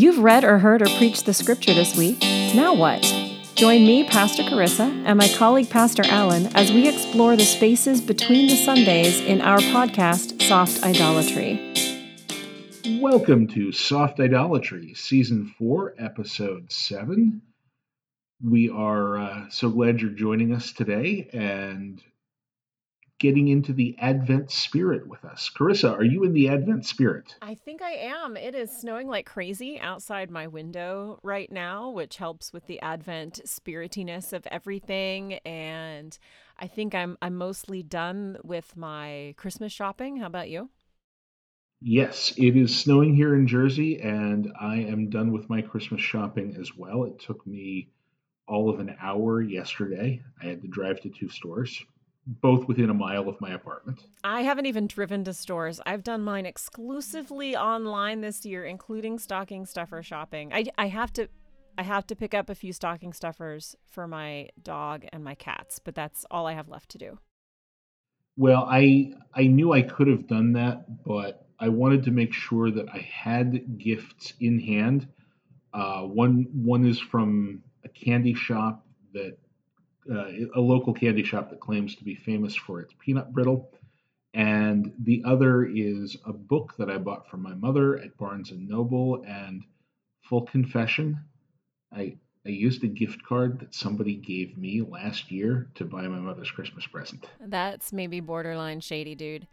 You've read or heard or preached the scripture this week. Now what? Join me, Pastor Carissa, and my colleague, Pastor Allen, as we explore the spaces between the Sundays in our podcast, Soft Idolatry. Welcome to Soft Idolatry, Season 4, Episode 7. We are uh, so glad you're joining us today and getting into the Advent spirit with us. Carissa, are you in the Advent spirit? I think I am. It is snowing like crazy outside my window right now, which helps with the Advent spiritiness of everything. And I think I'm I'm mostly done with my Christmas shopping. How about you? Yes, it is snowing here in Jersey, and I am done with my Christmas shopping as well. It took me all of an hour yesterday. I had to drive to two stores both within a mile of my apartment. I haven't even driven to stores. I've done mine exclusively online this year, including stocking stuffer shopping. I, I have to I have to pick up a few stocking stuffers for my dog and my cats, but that's all I have left to do. Well, I I knew I could have done that, but I wanted to make sure that I had gifts in hand. Uh, one one is from a candy shop that a local candy shop that claims to be famous for its peanut brittle. And the other is a book that I bought from my mother at Barnes and Noble. And full confession, I I used a gift card that somebody gave me last year to buy my mother's Christmas present. That's maybe borderline shady, dude.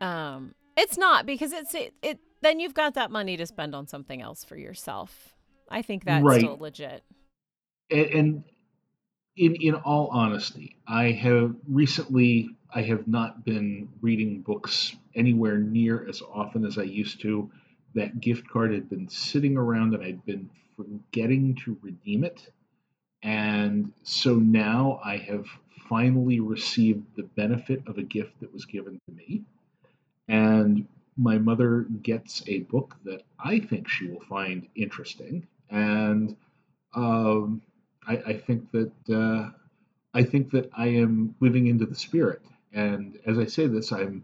Um, it's not because it's it, it. Then you've got that money to spend on something else for yourself. I think that's right. still legit. And, and in in all honesty, I have recently I have not been reading books anywhere near as often as I used to. That gift card had been sitting around and I'd been forgetting to redeem it. And so now I have finally received the benefit of a gift that was given to me. And my mother gets a book that I think she will find interesting. And um, I, I think that uh, I think that I am living into the spirit. And as I say this, I'm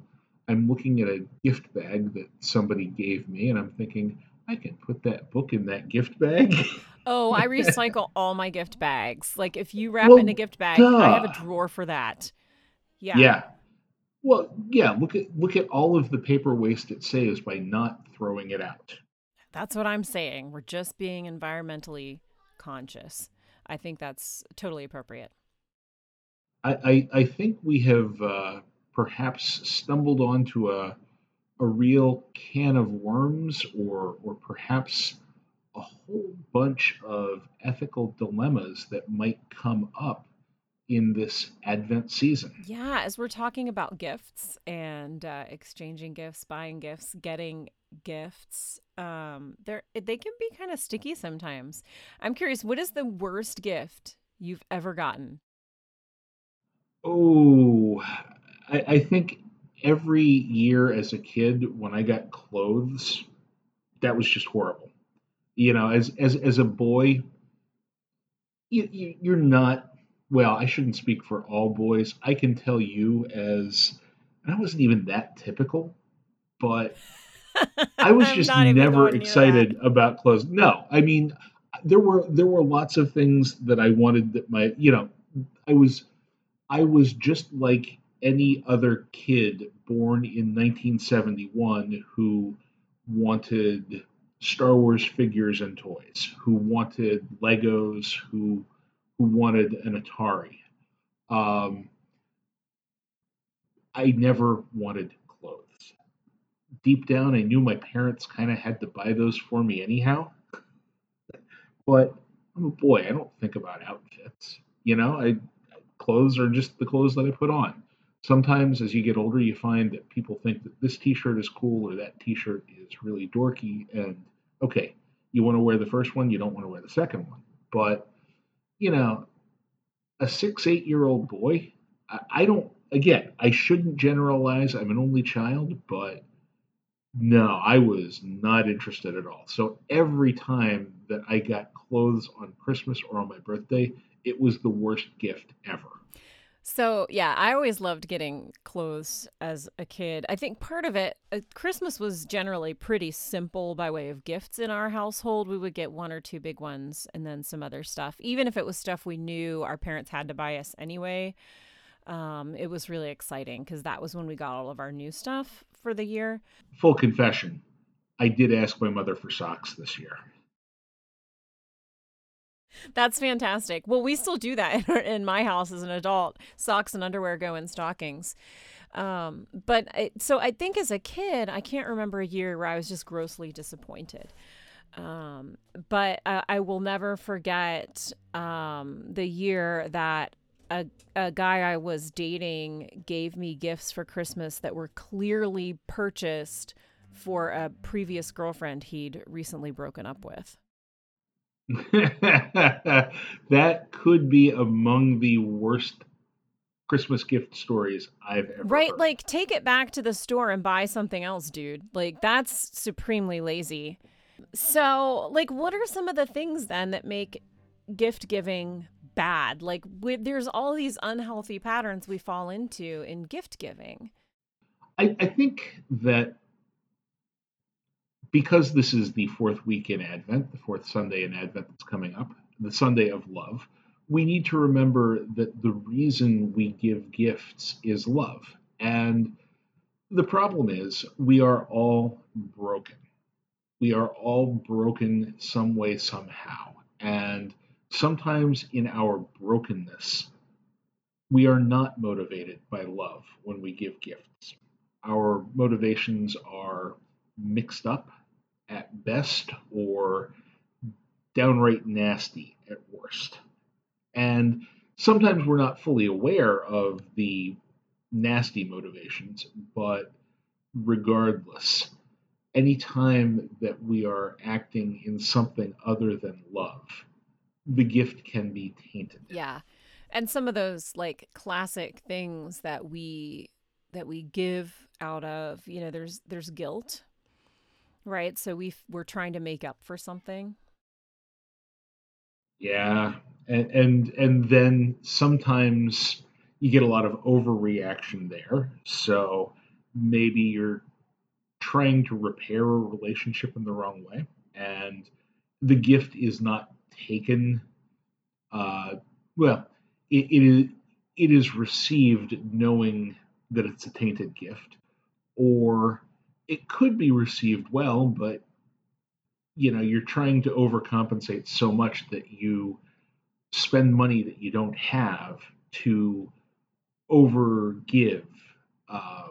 I'm looking at a gift bag that somebody gave me, and I'm thinking I can put that book in that gift bag. Oh, I recycle all my gift bags. Like if you wrap well, in a gift bag, duh. I have a drawer for that. Yeah. Yeah. Well, yeah. Look at look at all of the paper waste it saves by not throwing it out. That's what I'm saying. We're just being environmentally conscious. I think that's totally appropriate. I, I, I think we have uh, perhaps stumbled onto a, a real can of worms or, or perhaps a whole bunch of ethical dilemmas that might come up in this Advent season. Yeah, as we're talking about gifts and uh, exchanging gifts, buying gifts, getting gifts, um, they're they can be kind of sticky sometimes. I'm curious, what is the worst gift you've ever gotten? Oh, I, I think every year as a kid when I got clothes, that was just horrible. You know, as as as a boy, you, you you're not well, I shouldn't speak for all boys. I can tell you as I wasn't even that typical, but I was just never excited about clothes. No, I mean there were there were lots of things that I wanted that my you know I was I was just like any other kid born in 1971 who wanted Star Wars figures and toys, who wanted Legos, who who wanted an Atari. Um, I never wanted. Deep down, I knew my parents kind of had to buy those for me anyhow. But I'm a boy. I don't think about outfits. You know, I clothes are just the clothes that I put on. Sometimes, as you get older, you find that people think that this T-shirt is cool or that T-shirt is really dorky. And okay, you want to wear the first one, you don't want to wear the second one. But you know, a six, eight year old boy, I, I don't, again, I shouldn't generalize. I'm an only child, but no, I was not interested at all. So every time that I got clothes on Christmas or on my birthday, it was the worst gift ever. So, yeah, I always loved getting clothes as a kid. I think part of it, uh, Christmas was generally pretty simple by way of gifts in our household. We would get one or two big ones and then some other stuff. Even if it was stuff we knew our parents had to buy us anyway, um, it was really exciting because that was when we got all of our new stuff for the year. Full confession I did ask my mother for socks this year. That's fantastic. Well, we still do that in, in my house as an adult. Socks and underwear go in stockings. Um, but I, so I think as a kid, I can't remember a year where I was just grossly disappointed. Um, but I, I will never forget um, the year that a, a guy I was dating gave me gifts for Christmas that were clearly purchased for a previous girlfriend he'd recently broken up with. that could be among the worst Christmas gift stories I've ever Right, heard. like take it back to the store and buy something else, dude. Like that's supremely lazy. So, like what are some of the things then that make gift giving bad? Like we, there's all these unhealthy patterns we fall into in gift giving. I, I think that because this is the fourth week in Advent, the fourth Sunday in Advent that's coming up, the Sunday of love, we need to remember that the reason we give gifts is love. And the problem is, we are all broken. We are all broken some way, somehow. And sometimes in our brokenness, we are not motivated by love when we give gifts. Our motivations are mixed up at best or downright nasty at worst. And sometimes we're not fully aware of the nasty motivations, but regardless, anytime that we are acting in something other than love, the gift can be tainted. Yeah. And some of those like classic things that we that we give out of, you know, there's there's guilt Right. So we we're trying to make up for something. Yeah. And, and and then sometimes you get a lot of overreaction there. So maybe you're trying to repair a relationship in the wrong way and the gift is not taken uh, well it, it is it is received knowing that it's a tainted gift or it could be received well, but you know, you're trying to overcompensate so much that you spend money that you don't have to overgive uh,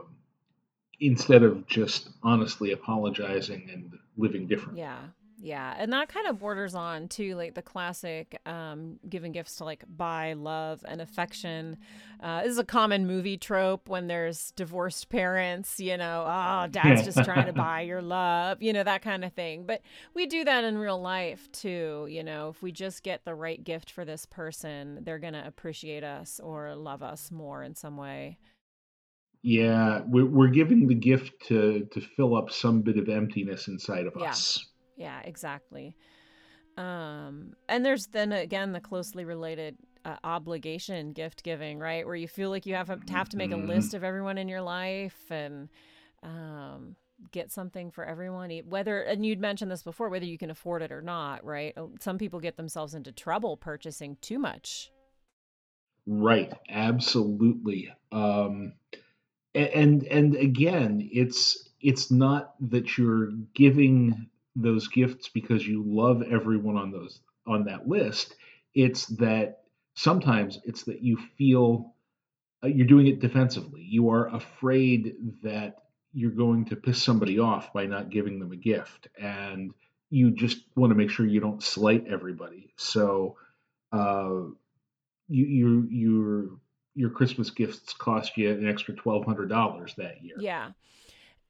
instead of just honestly apologizing and living differently. Yeah. Yeah, and that kind of borders on to like the classic um, giving gifts to like buy love and affection. Uh, this is a common movie trope when there's divorced parents, you know, oh, dad's just trying to buy your love, you know, that kind of thing. But we do that in real life too, you know, if we just get the right gift for this person, they're going to appreciate us or love us more in some way. Yeah, we're, we're giving the gift to to fill up some bit of emptiness inside of yeah. us. Yeah, exactly. Um, and there's then again the closely related uh, obligation gift giving, right? Where you feel like you have to have to make a list mm-hmm. of everyone in your life and um, get something for everyone. Whether and you'd mentioned this before, whether you can afford it or not, right? Oh, some people get themselves into trouble purchasing too much. Right, absolutely. Um, and and again, it's it's not that you're giving those gifts because you love everyone on those on that list. It's that sometimes it's that you feel uh, you're doing it defensively. You are afraid that you're going to piss somebody off by not giving them a gift, and you just want to make sure you don't slight everybody. So, uh, you you your your Christmas gifts cost you an extra twelve hundred dollars that year. Yeah,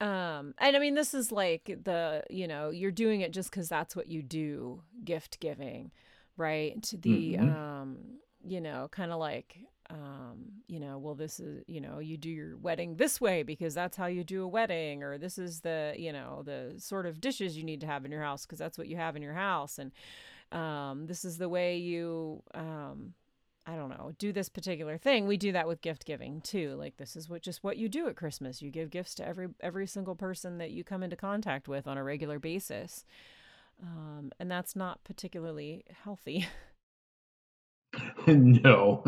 um, and I mean, this is like the, you know, you're doing it just because that's what you do, gift giving, right? The, mm-hmm. um, you know, kind of like, um, you know, well, this is, you know, you do your wedding this way because that's how you do a wedding, or this is the, you know, the sort of dishes you need to have in your house because that's what you have in your house. And, um, this is the way you, um, I don't know, do this particular thing. We do that with gift giving too. Like this is what just what you do at Christmas. You give gifts to every every single person that you come into contact with on a regular basis. Um, and that's not particularly healthy. no,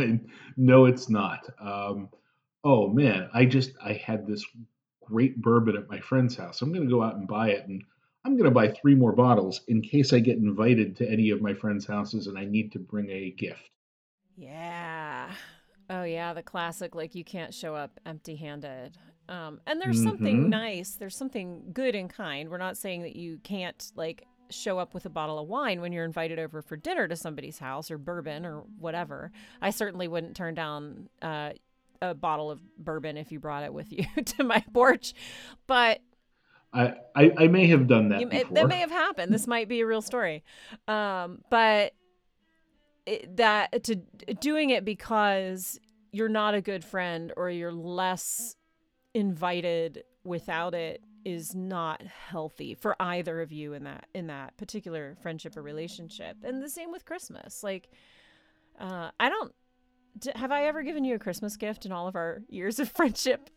no, it's not. Um, oh man, I just I had this great bourbon at my friend's house. I'm going to go out and buy it, and I'm going to buy three more bottles in case I get invited to any of my friends' houses and I need to bring a gift. Yeah. Oh yeah, the classic like you can't show up empty-handed. Um, and there's mm-hmm. something nice. There's something good and kind. We're not saying that you can't like show up with a bottle of wine when you're invited over for dinner to somebody's house or bourbon or whatever. I certainly wouldn't turn down uh, a bottle of bourbon if you brought it with you to my porch. But I, I, I may have done that. You, that may have happened. This might be a real story. Um, but that to doing it because you're not a good friend or you're less invited without it is not healthy for either of you in that in that particular friendship or relationship. And the same with christmas. Like uh, i don't have i ever given you a christmas gift in all of our years of friendship?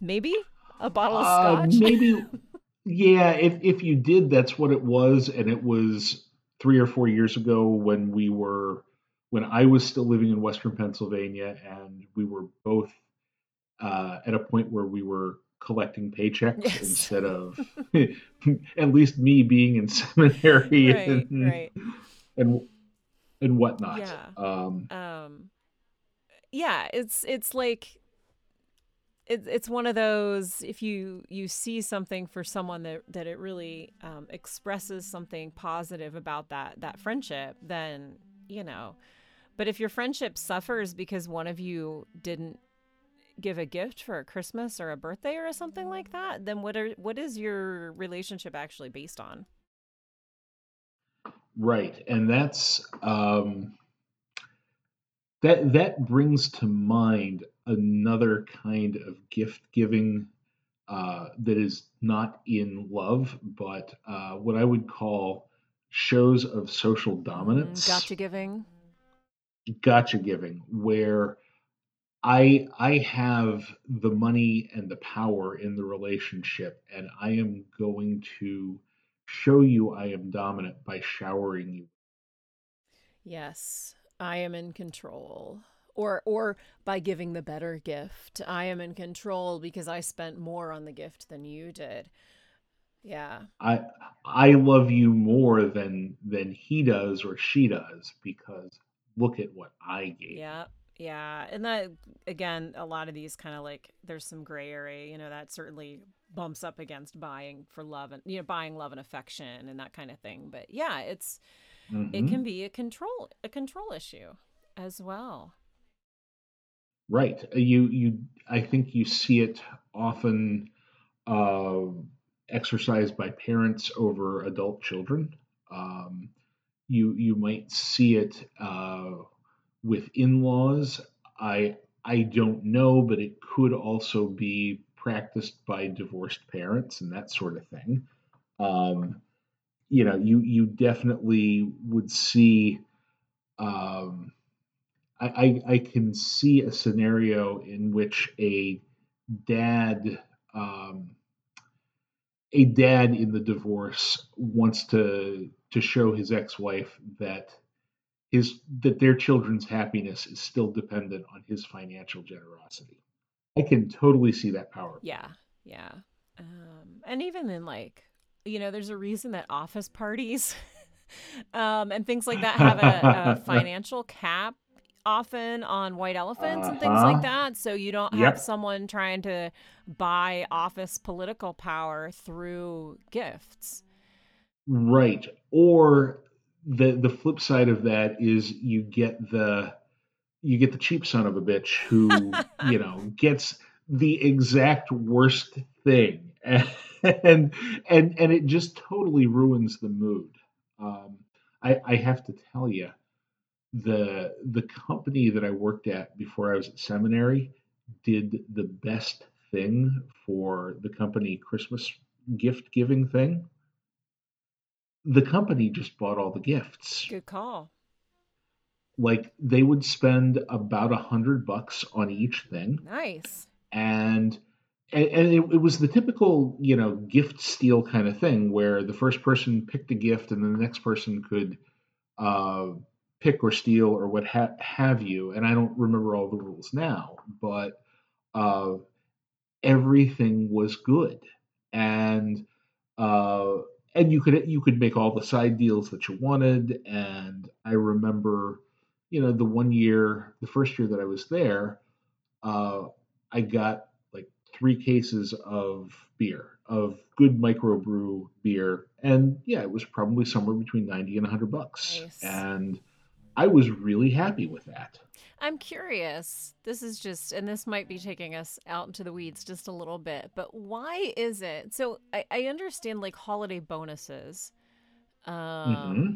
Maybe? A bottle of uh, scotch? maybe yeah if if you did that's what it was. And it was three or four years ago when we were when I was still living in Western Pennsylvania, and we were both uh, at a point where we were collecting paychecks yes. instead of at least me being in seminary right, and, right. and and whatnot. Yeah. Um, um, yeah, it's it's like it's it's one of those if you you see something for someone that that it really um, expresses something positive about that that friendship, then you know but if your friendship suffers because one of you didn't give a gift for a Christmas or a birthday or something like that, then what are what is your relationship actually based on? Right, and that's um, that that brings to mind another kind of gift giving uh, that is not in love, but uh, what I would call shows of social mm, dominance. Mm, gotcha giving gotcha giving where I I have the money and the power in the relationship and I am going to show you I am dominant by showering you. Yes, I am in control. Or or by giving the better gift. I am in control because I spent more on the gift than you did. Yeah. I I love you more than than he does or she does because look at what I gave. Yeah. Yeah. And that, again, a lot of these kind of like, there's some gray area, you know, that certainly bumps up against buying for love and, you know, buying love and affection and that kind of thing. But yeah, it's, mm-hmm. it can be a control, a control issue as well. Right. Uh, you, you, I think you see it often uh, exercised by parents over adult children. Um, you you might see it uh, with in-laws. I I don't know, but it could also be practiced by divorced parents and that sort of thing. Um, you know, you you definitely would see. Um, I, I, I can see a scenario in which a dad um, a dad in the divorce wants to to show his ex-wife that his that their children's happiness is still dependent on his financial generosity. I can totally see that power. Yeah, yeah, um, and even in like you know, there's a reason that office parties um, and things like that have a, a financial cap often on white elephants uh-huh. and things like uh-huh. that. So you don't have someone trying to buy office political power through gifts. Right. Or the the flip side of that is you get the you get the cheap son of a bitch who, you know, gets the exact worst thing. And and and it just totally ruins the mood. Um, I, I have to tell you, the the company that I worked at before I was at seminary did the best thing for the company Christmas gift giving thing. The company just bought all the gifts. Good call. like they would spend about a hundred bucks on each thing. Nice. And and, and it, it, was the typical, you know, gift steal kind of thing where the first person picked a gift and then the next person could uh, pick or steal or what ha- have you. And I don't remember all the rules now, but uh, everything was good, and uh, and you could you could make all the side deals that you wanted. And I remember, you know, the one year, the first year that I was there, uh, I got like three cases of beer, of good microbrew beer, and yeah, it was probably somewhere between ninety and hundred bucks, nice. and I was really happy with that. I'm curious. This is just, and this might be taking us out into the weeds just a little bit, but why is it? So I, I understand like holiday bonuses. Um, mm-hmm.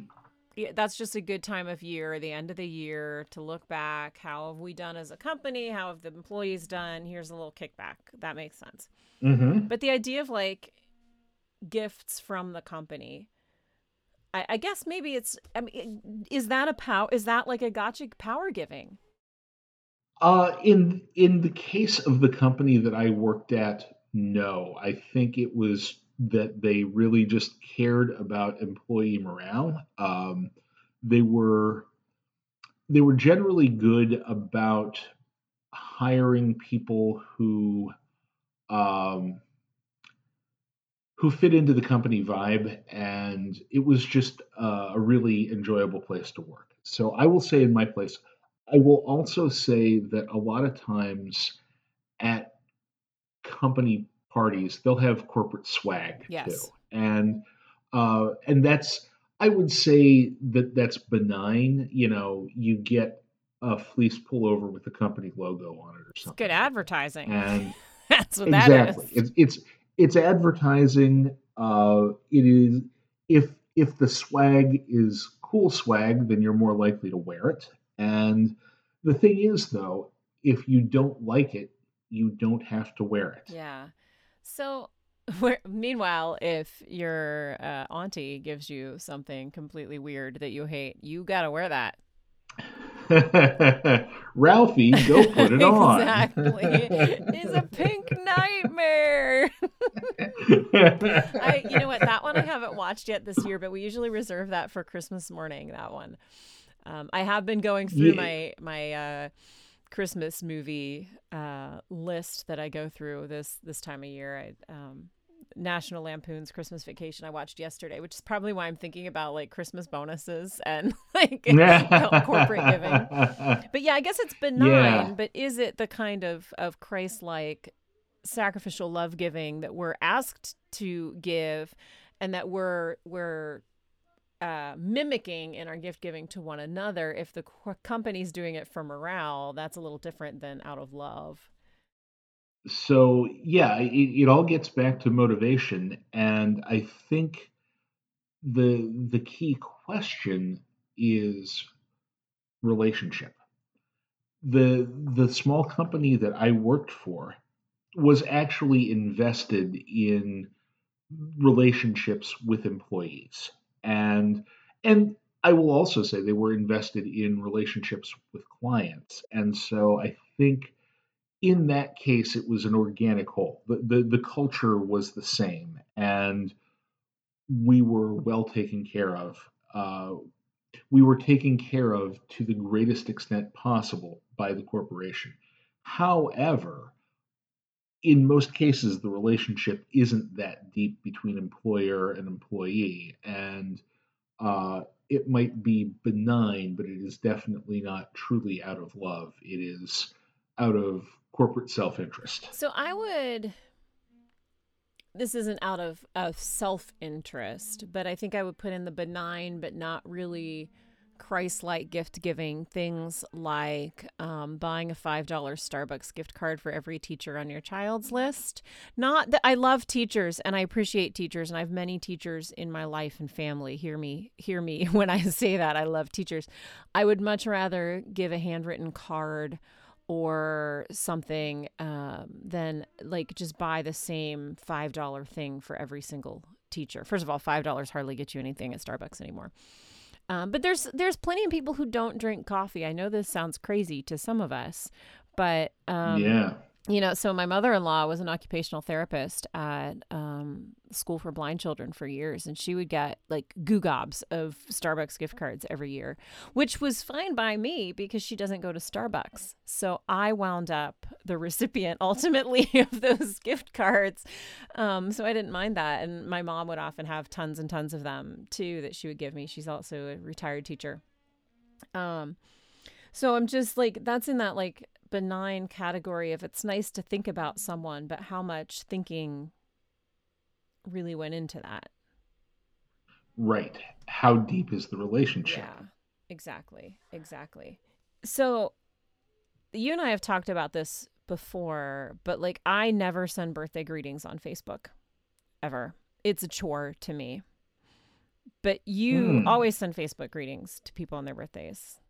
yeah, that's just a good time of year, the end of the year, to look back. How have we done as a company? How have the employees done? Here's a little kickback. That makes sense. Mm-hmm. But the idea of like gifts from the company. I, I guess maybe it's. I mean, is that a power? Is that like a gotcha power giving? Uh, in in the case of the company that I worked at, no. I think it was that they really just cared about employee morale. Um, they were they were generally good about hiring people who um, who fit into the company vibe, and it was just uh, a really enjoyable place to work. So I will say, in my place, I will also say that a lot of times at company parties, they'll have corporate swag yes. too, and uh, and that's I would say that that's benign. You know, you get a fleece pullover with the company logo on it or something. It's good advertising. And that's what exactly. that is. It's it's it's advertising. Uh, it is if if the swag is cool swag, then you're more likely to wear it. And the thing is, though, if you don't like it, you don't have to wear it. Yeah. So, where, meanwhile, if your uh, auntie gives you something completely weird that you hate, you got to wear that. Ralphie, go put it on. exactly. It's a pink nightmare. I, you know what? That one I haven't watched yet this year, but we usually reserve that for Christmas morning. That one. Um, I have been going through yeah. my my uh, Christmas movie uh, list that I go through this this time of year. I, um, National Lampoon's Christmas Vacation I watched yesterday, which is probably why I'm thinking about like Christmas bonuses and like corporate giving. But yeah, I guess it's benign, yeah. but is it the kind of of Christ-like sacrificial love giving that we're asked to give and that we're we're uh, mimicking in our gift giving to one another. If the company's doing it for morale, that's a little different than out of love. So yeah, it, it all gets back to motivation, and I think the the key question is relationship. The the small company that I worked for was actually invested in relationships with employees and and I will also say they were invested in relationships with clients, and so I think in that case it was an organic whole. The the, the culture was the same, and we were well taken care of. Uh, we were taken care of to the greatest extent possible by the corporation. However, in most cases, the relationship isn't that deep between employer and employee, and uh, it might be benign, but it is definitely not truly out of love. It is out of corporate self interest. So I would. This isn't out of, of self interest, but I think I would put in the benign, but not really Christ like gift giving, things like um, buying a $5 Starbucks gift card for every teacher on your child's list. Not that I love teachers and I appreciate teachers, and I have many teachers in my life and family. Hear me, hear me when I say that. I love teachers. I would much rather give a handwritten card or something um, than like just buy the same $5 thing for every single teacher. First of all, $5 hardly gets you anything at Starbucks anymore. Um, but there's there's plenty of people who don't drink coffee. I know this sounds crazy to some of us, but um, yeah you know, so my mother in law was an occupational therapist at um, School for Blind Children for years, and she would get like goo gobs of Starbucks gift cards every year, which was fine by me because she doesn't go to Starbucks. So I wound up the recipient ultimately of those gift cards. Um, so I didn't mind that. And my mom would often have tons and tons of them too that she would give me. She's also a retired teacher. Um, so I'm just like, that's in that like benign category of it's nice to think about someone, but how much thinking really went into that. Right. How deep is the relationship? Yeah, exactly. Exactly. So you and I have talked about this before, but like I never send birthday greetings on Facebook ever. It's a chore to me. But you mm. always send Facebook greetings to people on their birthdays.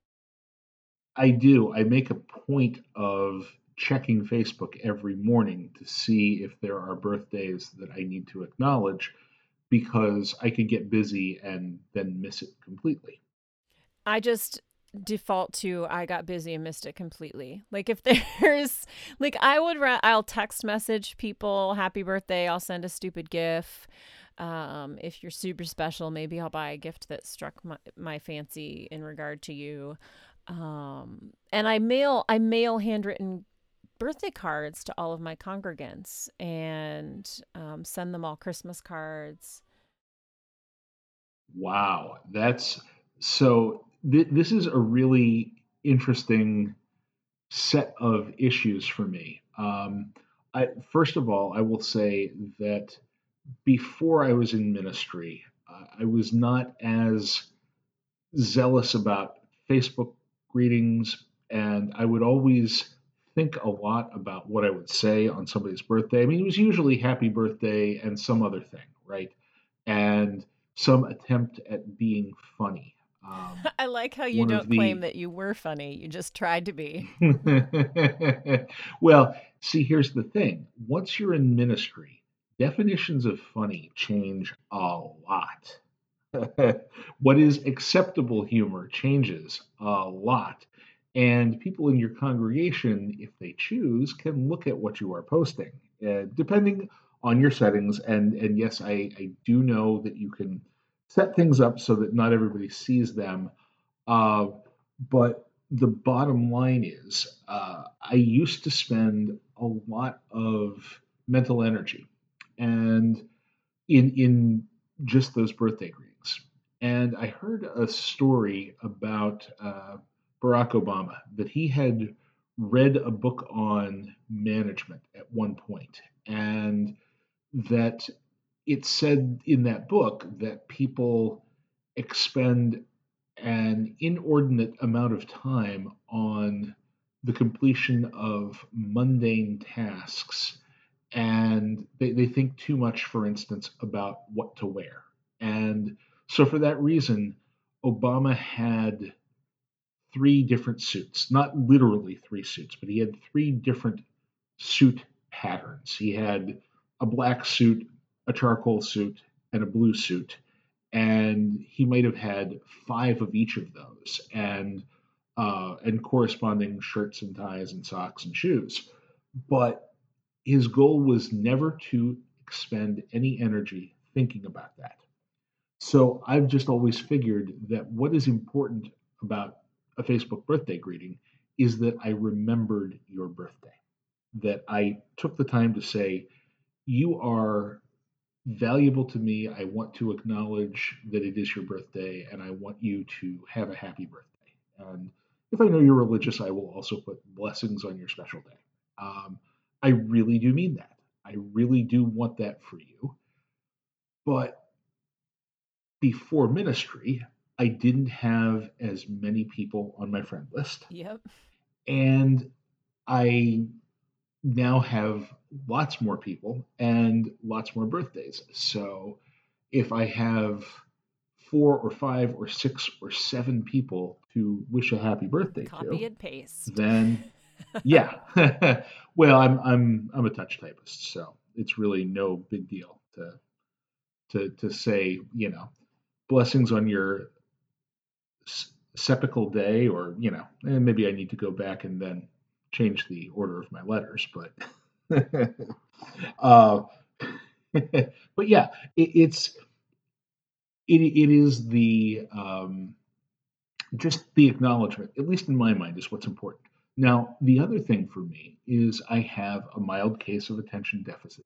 I do. I make a point of checking Facebook every morning to see if there are birthdays that I need to acknowledge because I could get busy and then miss it completely. I just default to I got busy and missed it completely. Like if there's like I would ra- I'll text message people happy birthday, I'll send a stupid gif. Um, if you're super special, maybe I'll buy a gift that struck my, my fancy in regard to you. Um, and I mail I mail handwritten birthday cards to all of my congregants and um, send them all Christmas cards. Wow, that's so. Th- this is a really interesting set of issues for me. Um, I, first of all, I will say that before I was in ministry, uh, I was not as zealous about Facebook greetings, and I would always think a lot about what I would say on somebody's birthday. I mean, it was usually happy birthday and some other thing, right? And some attempt at being funny. Um, I like how you don't the... claim that you were funny. You just tried to be. well, see, here's the thing once you're in ministry, definitions of funny change a lot. what is acceptable humor changes a lot. And people in your congregation, if they choose, can look at what you are posting, uh, depending on your settings. And, and yes, I, I do know that you can set things up so that not everybody sees them. Uh, but the bottom line is, uh, I used to spend a lot of mental energy and in in just those birthday greetings and I heard a story about uh, Barack Obama that he had read a book on management at one point, and that it said in that book that people expend an inordinate amount of time on the completion of mundane tasks and they, they think too much for instance about what to wear. And so for that reason, Obama had three different suits, not literally three suits, but he had three different suit patterns. He had a black suit, a charcoal suit, and a blue suit. And he might have had five of each of those and uh, and corresponding shirts and ties and socks and shoes. But his goal was never to expend any energy thinking about that. So I've just always figured that what is important about a Facebook birthday greeting is that I remembered your birthday, that I took the time to say, You are valuable to me. I want to acknowledge that it is your birthday and I want you to have a happy birthday. And if I know you're religious, I will also put blessings on your special day. Um, I really do mean that. I really do want that for you. But before ministry, I didn't have as many people on my friend list. Yep. And I now have lots more people and lots more birthdays. So if I have four or five or six or seven people to wish a happy birthday Copy to, and paste. Then yeah. well, I'm I'm I'm a touch typist, so it's really no big deal to to to say, you know, blessings on your Sepical Day, or you know, eh, maybe I need to go back and then change the order of my letters, but. uh, but yeah, it, it's it, it is the um, just the acknowledgement, at least in my mind, is what's important. Now, the other thing for me is I have a mild case of attention deficit.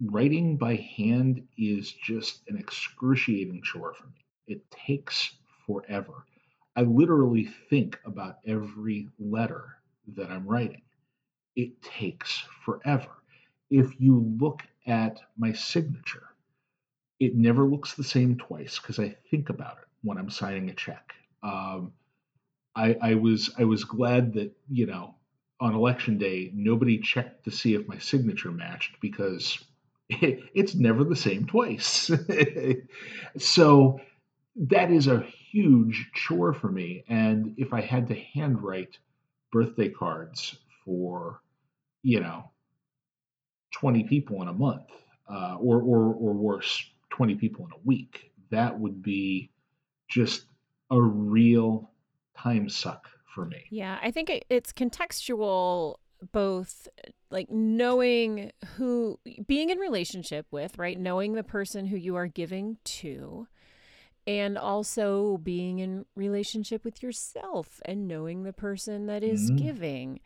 Writing by hand is just an excruciating chore for me. It takes forever. I literally think about every letter that I'm writing. It takes forever. If you look at my signature, it never looks the same twice because I think about it when I'm signing a check. Um, I, I was I was glad that you know on election day nobody checked to see if my signature matched because it's never the same twice. so that is a huge chore for me. And if I had to handwrite birthday cards for you know 20 people in a month uh, or, or or worse 20 people in a week that would be just a real time suck for me. Yeah, I think it's contextual both like knowing who being in relationship with, right? Knowing the person who you are giving to and also being in relationship with yourself and knowing the person that is mm-hmm. giving.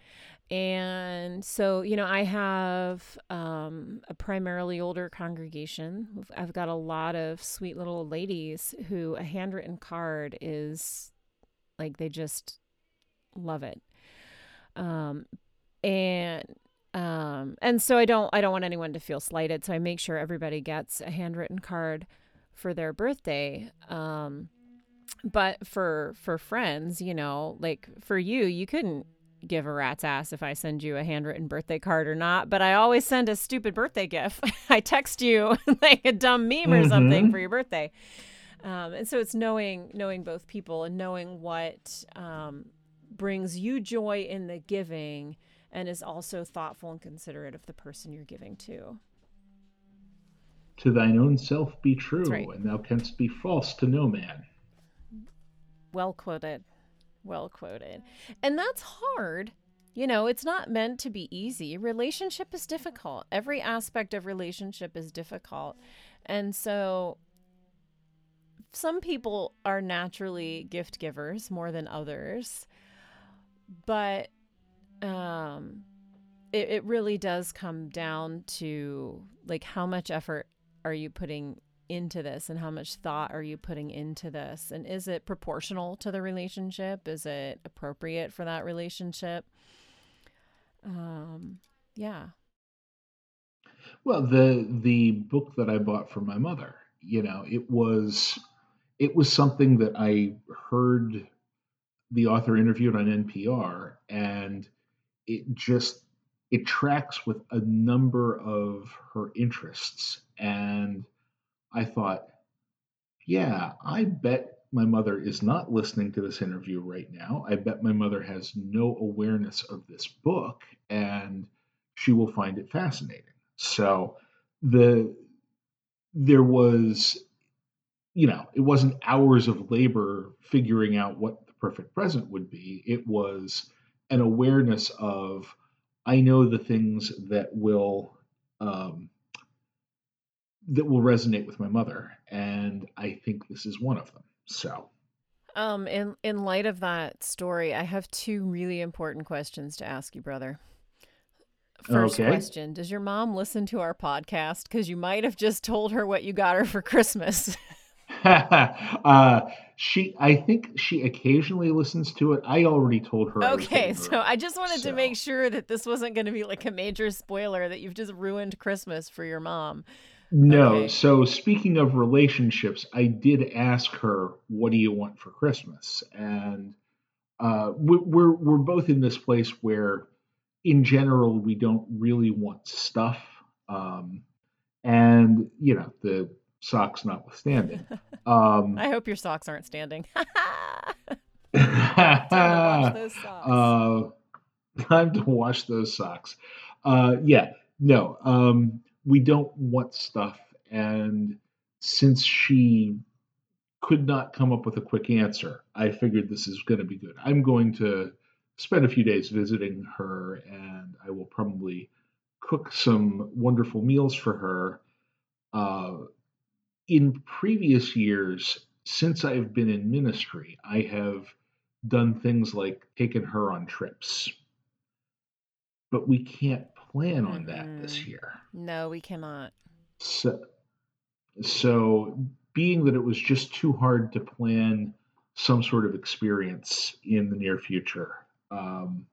And so, you know, I have um, a primarily older congregation. I've got a lot of sweet little ladies who a handwritten card is like they just love it. Um, and um, and so I don't I don't want anyone to feel slighted. So I make sure everybody gets a handwritten card for their birthday. Um, but for for friends, you know, like for you, you couldn't give a rat's ass if I send you a handwritten birthday card or not. But I always send a stupid birthday gift. I text you like a dumb meme or mm-hmm. something for your birthday. Um, and so it's knowing knowing both people and knowing what um, brings you joy in the giving and is also thoughtful and considerate of the person you're giving to. To thine own self be true, right. and thou canst be false to no man. Well quoted. Well quoted. And that's hard. You know, it's not meant to be easy. Relationship is difficult. Every aspect of relationship is difficult. And so some people are naturally gift givers more than others, but um, it, it really does come down to like how much effort are you putting into this and how much thought are you putting into this? And is it proportional to the relationship? Is it appropriate for that relationship? Um yeah. Well the the book that i bought for my mother you know it was it was something that I heard the author interviewed on NPR, and it just it tracks with a number of her interests. And I thought, yeah, I bet my mother is not listening to this interview right now. I bet my mother has no awareness of this book, and she will find it fascinating. So the there was you know, it wasn't hours of labor figuring out what the perfect present would be. It was an awareness of, I know the things that will um, that will resonate with my mother, and I think this is one of them. So, um, in in light of that story, I have two really important questions to ask you, brother. First okay. question Does your mom listen to our podcast? Because you might have just told her what you got her for Christmas. uh, she, I think she occasionally listens to it. I already told her. Okay, so I just wanted so. to make sure that this wasn't going to be like a major spoiler that you've just ruined Christmas for your mom. No. Okay. So speaking of relationships, I did ask her, "What do you want for Christmas?" And uh, we're we're both in this place where, in general, we don't really want stuff. Um, and you know the socks notwithstanding. Um, I hope your socks aren't standing. time to wash those socks. Uh, time to wash those socks. Uh, yeah, no, um, we don't want stuff. And since she could not come up with a quick answer. I figured this is going to be good. I'm going to spend a few days visiting her, and I will probably cook some wonderful meals for her. Uh, in previous years, since I've been in ministry, I have done things like taken her on trips. But we can't plan on that this Mm-hmm. year. No, we cannot. So, so being that it was just too hard to plan some sort of experience in the near future, um,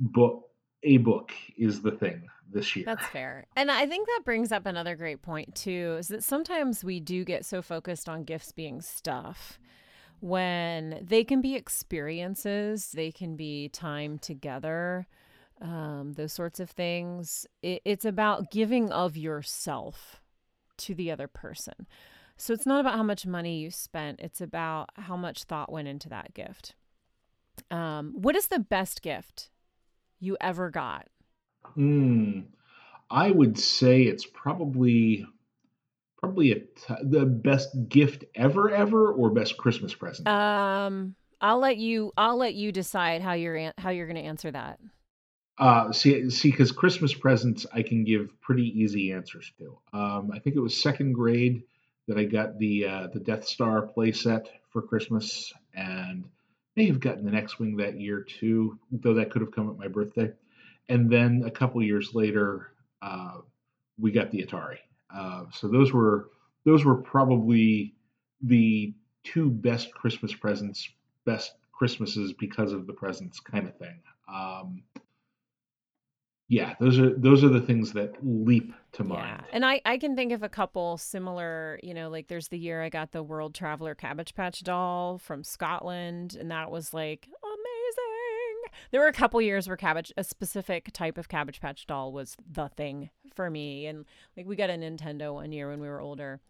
book a book is the thing this year. That's fair. And I think that brings up another great point, too, is that sometimes we do get so focused on gifts being stuff when they can be experiences, they can be time together, um, those sorts of things. It, it's about giving of yourself to the other person. So it's not about how much money you spent, it's about how much thought went into that gift. Um, what is the best gift you ever got? Mm, I would say it's probably probably a t- the best gift ever ever or best Christmas present. Um, I'll let you. I'll let you decide how you're an- how you're going to answer that. Uh, see, see, because Christmas presents I can give pretty easy answers to. Um, I think it was second grade that I got the uh, the Death Star playset for Christmas, and may have gotten the X-wing that year too, though that could have come at my birthday. And then a couple years later, uh, we got the Atari. Uh, so those were those were probably the two best Christmas presents, best Christmases because of the presents kind of thing. Um, yeah, those are those are the things that leap to mind. Yeah, and I I can think of a couple similar. You know, like there's the year I got the World Traveler Cabbage Patch doll from Scotland, and that was like. There were a couple years where cabbage, a specific type of Cabbage Patch doll, was the thing for me, and like we got a Nintendo one year when we were older.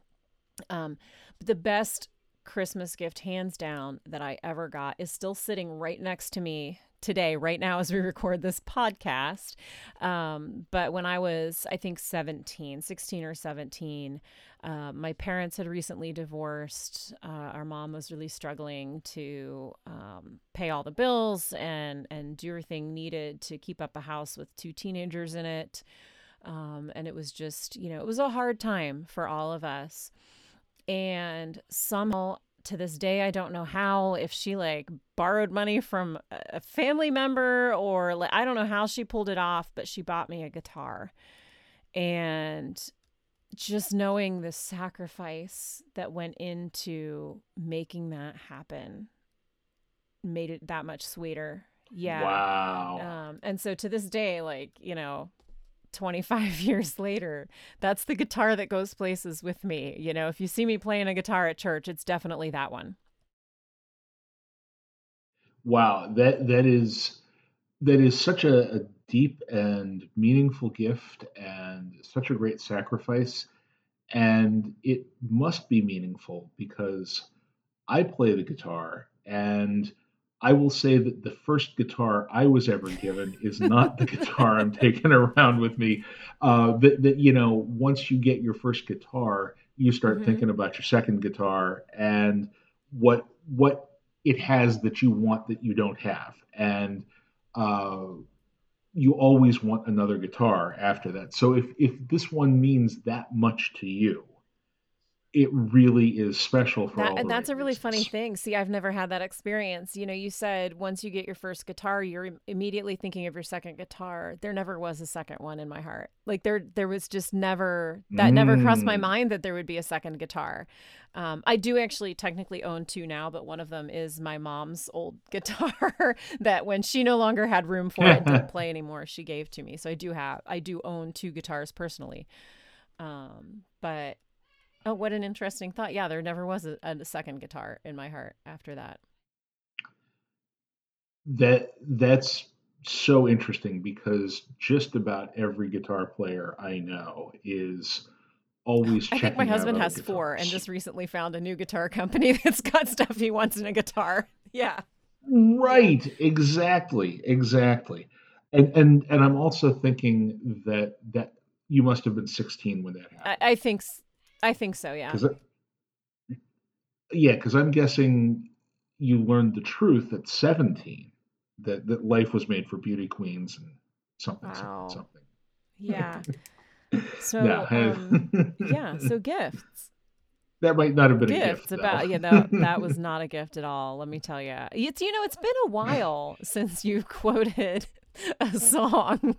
Um, but the best Christmas gift, hands down, that I ever got is still sitting right next to me today, right now, as we record this podcast. Um, but when I was, I think, 17, 16 or 17, uh, my parents had recently divorced. Uh, our mom was really struggling to um, pay all the bills and, and do everything needed to keep up a house with two teenagers in it. Um, and it was just, you know, it was a hard time for all of us and somehow to this day i don't know how if she like borrowed money from a family member or like i don't know how she pulled it off but she bought me a guitar. And just knowing the sacrifice that went into making that happen made it that much sweeter. Yeah. Wow. um, and so to this day like you know 25 years later, that's the guitar that goes places with me. You know, if you see me playing a guitar at church, it's definitely that one. Wow, that that is that is such a, a deep and meaningful gift and such a great sacrifice. And it must be meaningful because I play the guitar and I will say that the first guitar I was ever given is not the guitar I'm taking around with me. Uh, that, that you know, once you get your first guitar, you start hmm thinking about your second guitar and what what it has that you want that you don't have, and uh, you always want another guitar after that. So if if this one means that much to you, it really is special for That all and that's a really funny thing. See, I've never had that experience. You know, you said once you get your first guitar, you're immediately thinking of your second guitar. There never was a second one in my heart. Like there there was just never that never crossed my Mm. mind that there would be a second guitar. Um, I do actually technically own two now, but one of them is my mom's old guitar that when she no longer had room for it and didn't play anymore, she gave to me. So I do have I do own two guitars personally. Um, but Oh, what an interesting thought. Yeah, there never was a, a second guitar in my heart after that. That that's so interesting because just about every guitar player I know is always I think my husband has four and just recently found a new guitar company that's got stuff he wants in a guitar. Yeah. Right, exactly, exactly. And and and I'm also thinking that that you must have been 16 when that happened I think s- I think so, yeah. because yeah, because I'm guessing you learned the truth at 17 that that life was made for beauty queens and something Wow. something something. Yeah. So No, I- um, yeah, so gifts. that might not have been a gift. though. about yeah, that that was not a gift at all, let me tell you. It's you know, it's been a while since you've quoted a song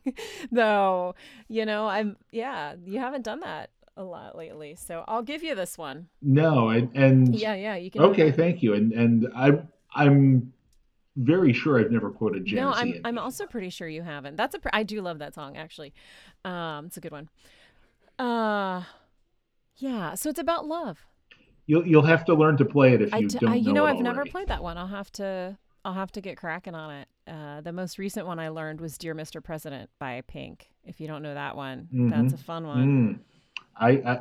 though. You know, I'm yeah, you haven't done that a lot lately. So I'll give you this one. no, and, and Yeah, yeah, you can okay, thank you. And and I I'm very sure I've never quoted Janis No, I'm Ian I'm also pretty sure you haven't. That's a pr- I do love that song actually. Um, it's a good one. Uh, yeah. So it's about love. You'll you'll have to learn to play it if you d- don't I- you know, know I've never played that one. I'll have to I'll have to get cracking on it. Uh, the most recent one I learned was "Dear Mr. President" by Pink. If you don't know that one, that's a fun one. Mm. I, I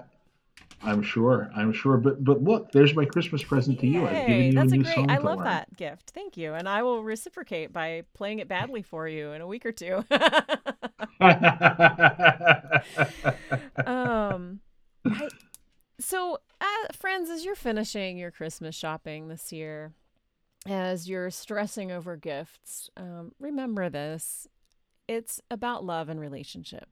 I'm sure. I'm sure. But but look, there's my Christmas present to you. I've given you that's a a new great. song I love learn. that gift. Thank you, and I will reciprocate by playing it badly for you in a week or two. um I, so uh, friends as you're finishing your christmas shopping this year as you're stressing over gifts um, remember this it's about love and relationship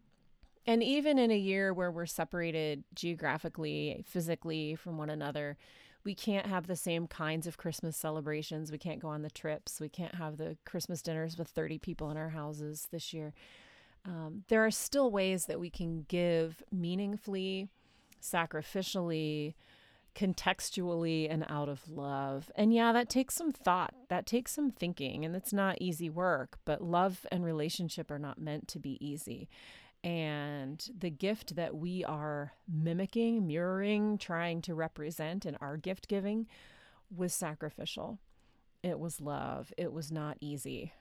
and even in a year where we're separated geographically physically from one another we can't have the same kinds of christmas celebrations. We can't go on the trips. We can't have the christmas dinners with 30 people in our houses this year. Um, there are still ways that we can give meaningfully, sacrificially, contextually, and out of love. And yeah, that takes some thought, that takes some thinking, and it's not easy work, but love and relationship are not meant to be easy. And the gift that we are mimicking, mirroring, trying to represent in our gift giving was sacrificial. It was love. It was not easy.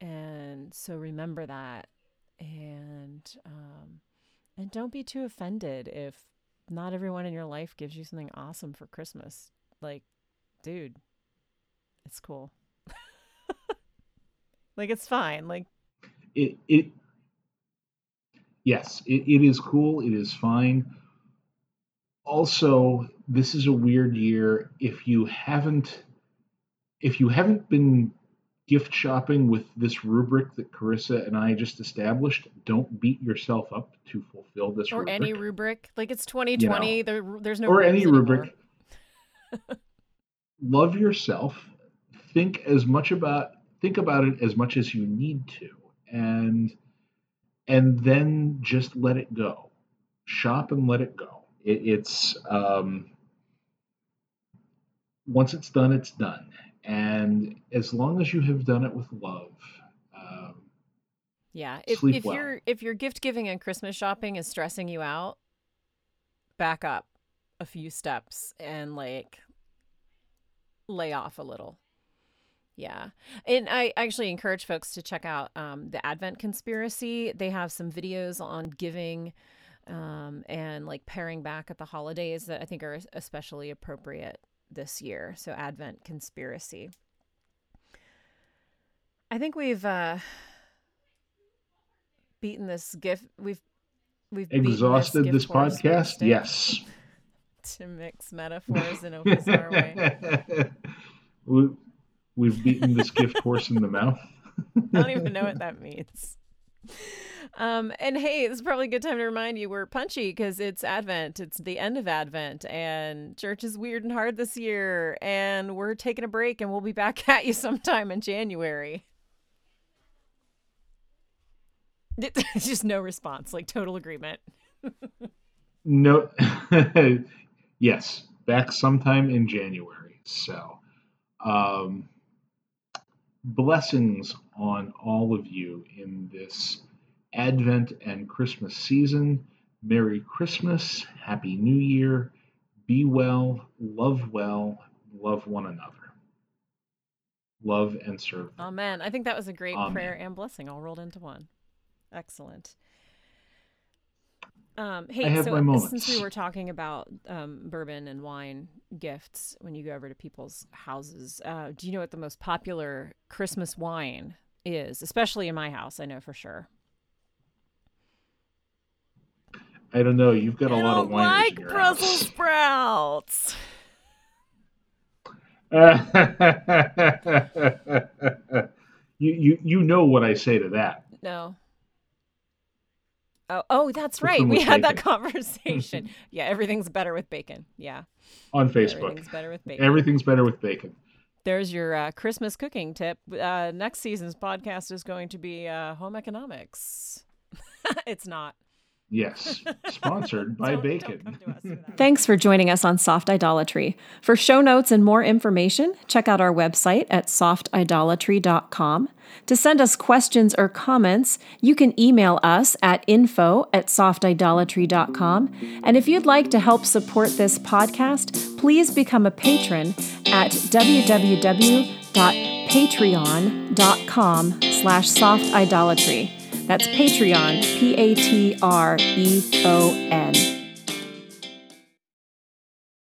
And so remember that and um, and don't be too offended if not everyone in your life gives you something awesome for Christmas. Like, dude, it's cool. like it's fine. Like it it yes it, it is cool it is fine. Also this is a weird year. If you haven't if you haven't been gift shopping with this rubric that carissa and i just established don't beat yourself up to fulfill this or rubric any rubric. Like it's 2020. there, there's no or any rubric. love yourself. Think as much about think about it as much as you need to. And and then just let it go shop and let it go it, it's um, once it's done it's done and as long as you have done it with love um, Yeah. If if well. your if your gift giving and Christmas shopping is stressing you out, back up a few steps and like lay off a little. Yeah. And I actually encourage folks to check out um, the Advent Conspiracy. They have some videos on giving um, and like paring back at the holidays that I think are especially appropriate this year. So, Advent Conspiracy. I think we've uh, beaten this gift. We've we've exhausted this a podcast yes to mix metaphors in a bizarre way. we, we've beaten this gift horse in the mouth I don't even know what that means. Um, and hey, this is probably a good time to remind you we're punchy because it's Advent. It's the end of Advent, and church is weird and hard this year. And we're taking a break, and we'll be back at you sometime in January. It's just no response, like total agreement. No, yes, back sometime in January. So, um, blessings on all of you in this Advent and Christmas season. Merry Christmas, Happy New Year. Be well, love well, love one another. Love and serve. Amen. I think that was a great Amen. prayer and blessing all rolled into one. Excellent. Um, hey, so since we were talking about um, bourbon and wine gifts when you go over to people's houses, uh, do you know what the most popular Christmas wine is? Especially in my house, I know for sure. I don't know. You've got a I lot of wineries like Brussels sprouts. you, you you know what I say to that. No. Oh, oh, that's right. We had bacon. that conversation. yeah, everything's better with bacon. Yeah. On Facebook. Everything's better with bacon. Everything's better with bacon. There's your uh, Christmas cooking tip. Uh, next season's podcast is going to be uh, home economics. it's not. Yes, sponsored by don't, Bacon. Don't Thanks for joining us on Soft Idolatry. For show notes and more information, check out our website at softidolatry.com. To send us questions or comments, you can email us at info at softidolatry.com. And if you'd like to help support this podcast, please become a patron at www.patreon.com slash softidolatry. That's Patreon, P A T R E O N.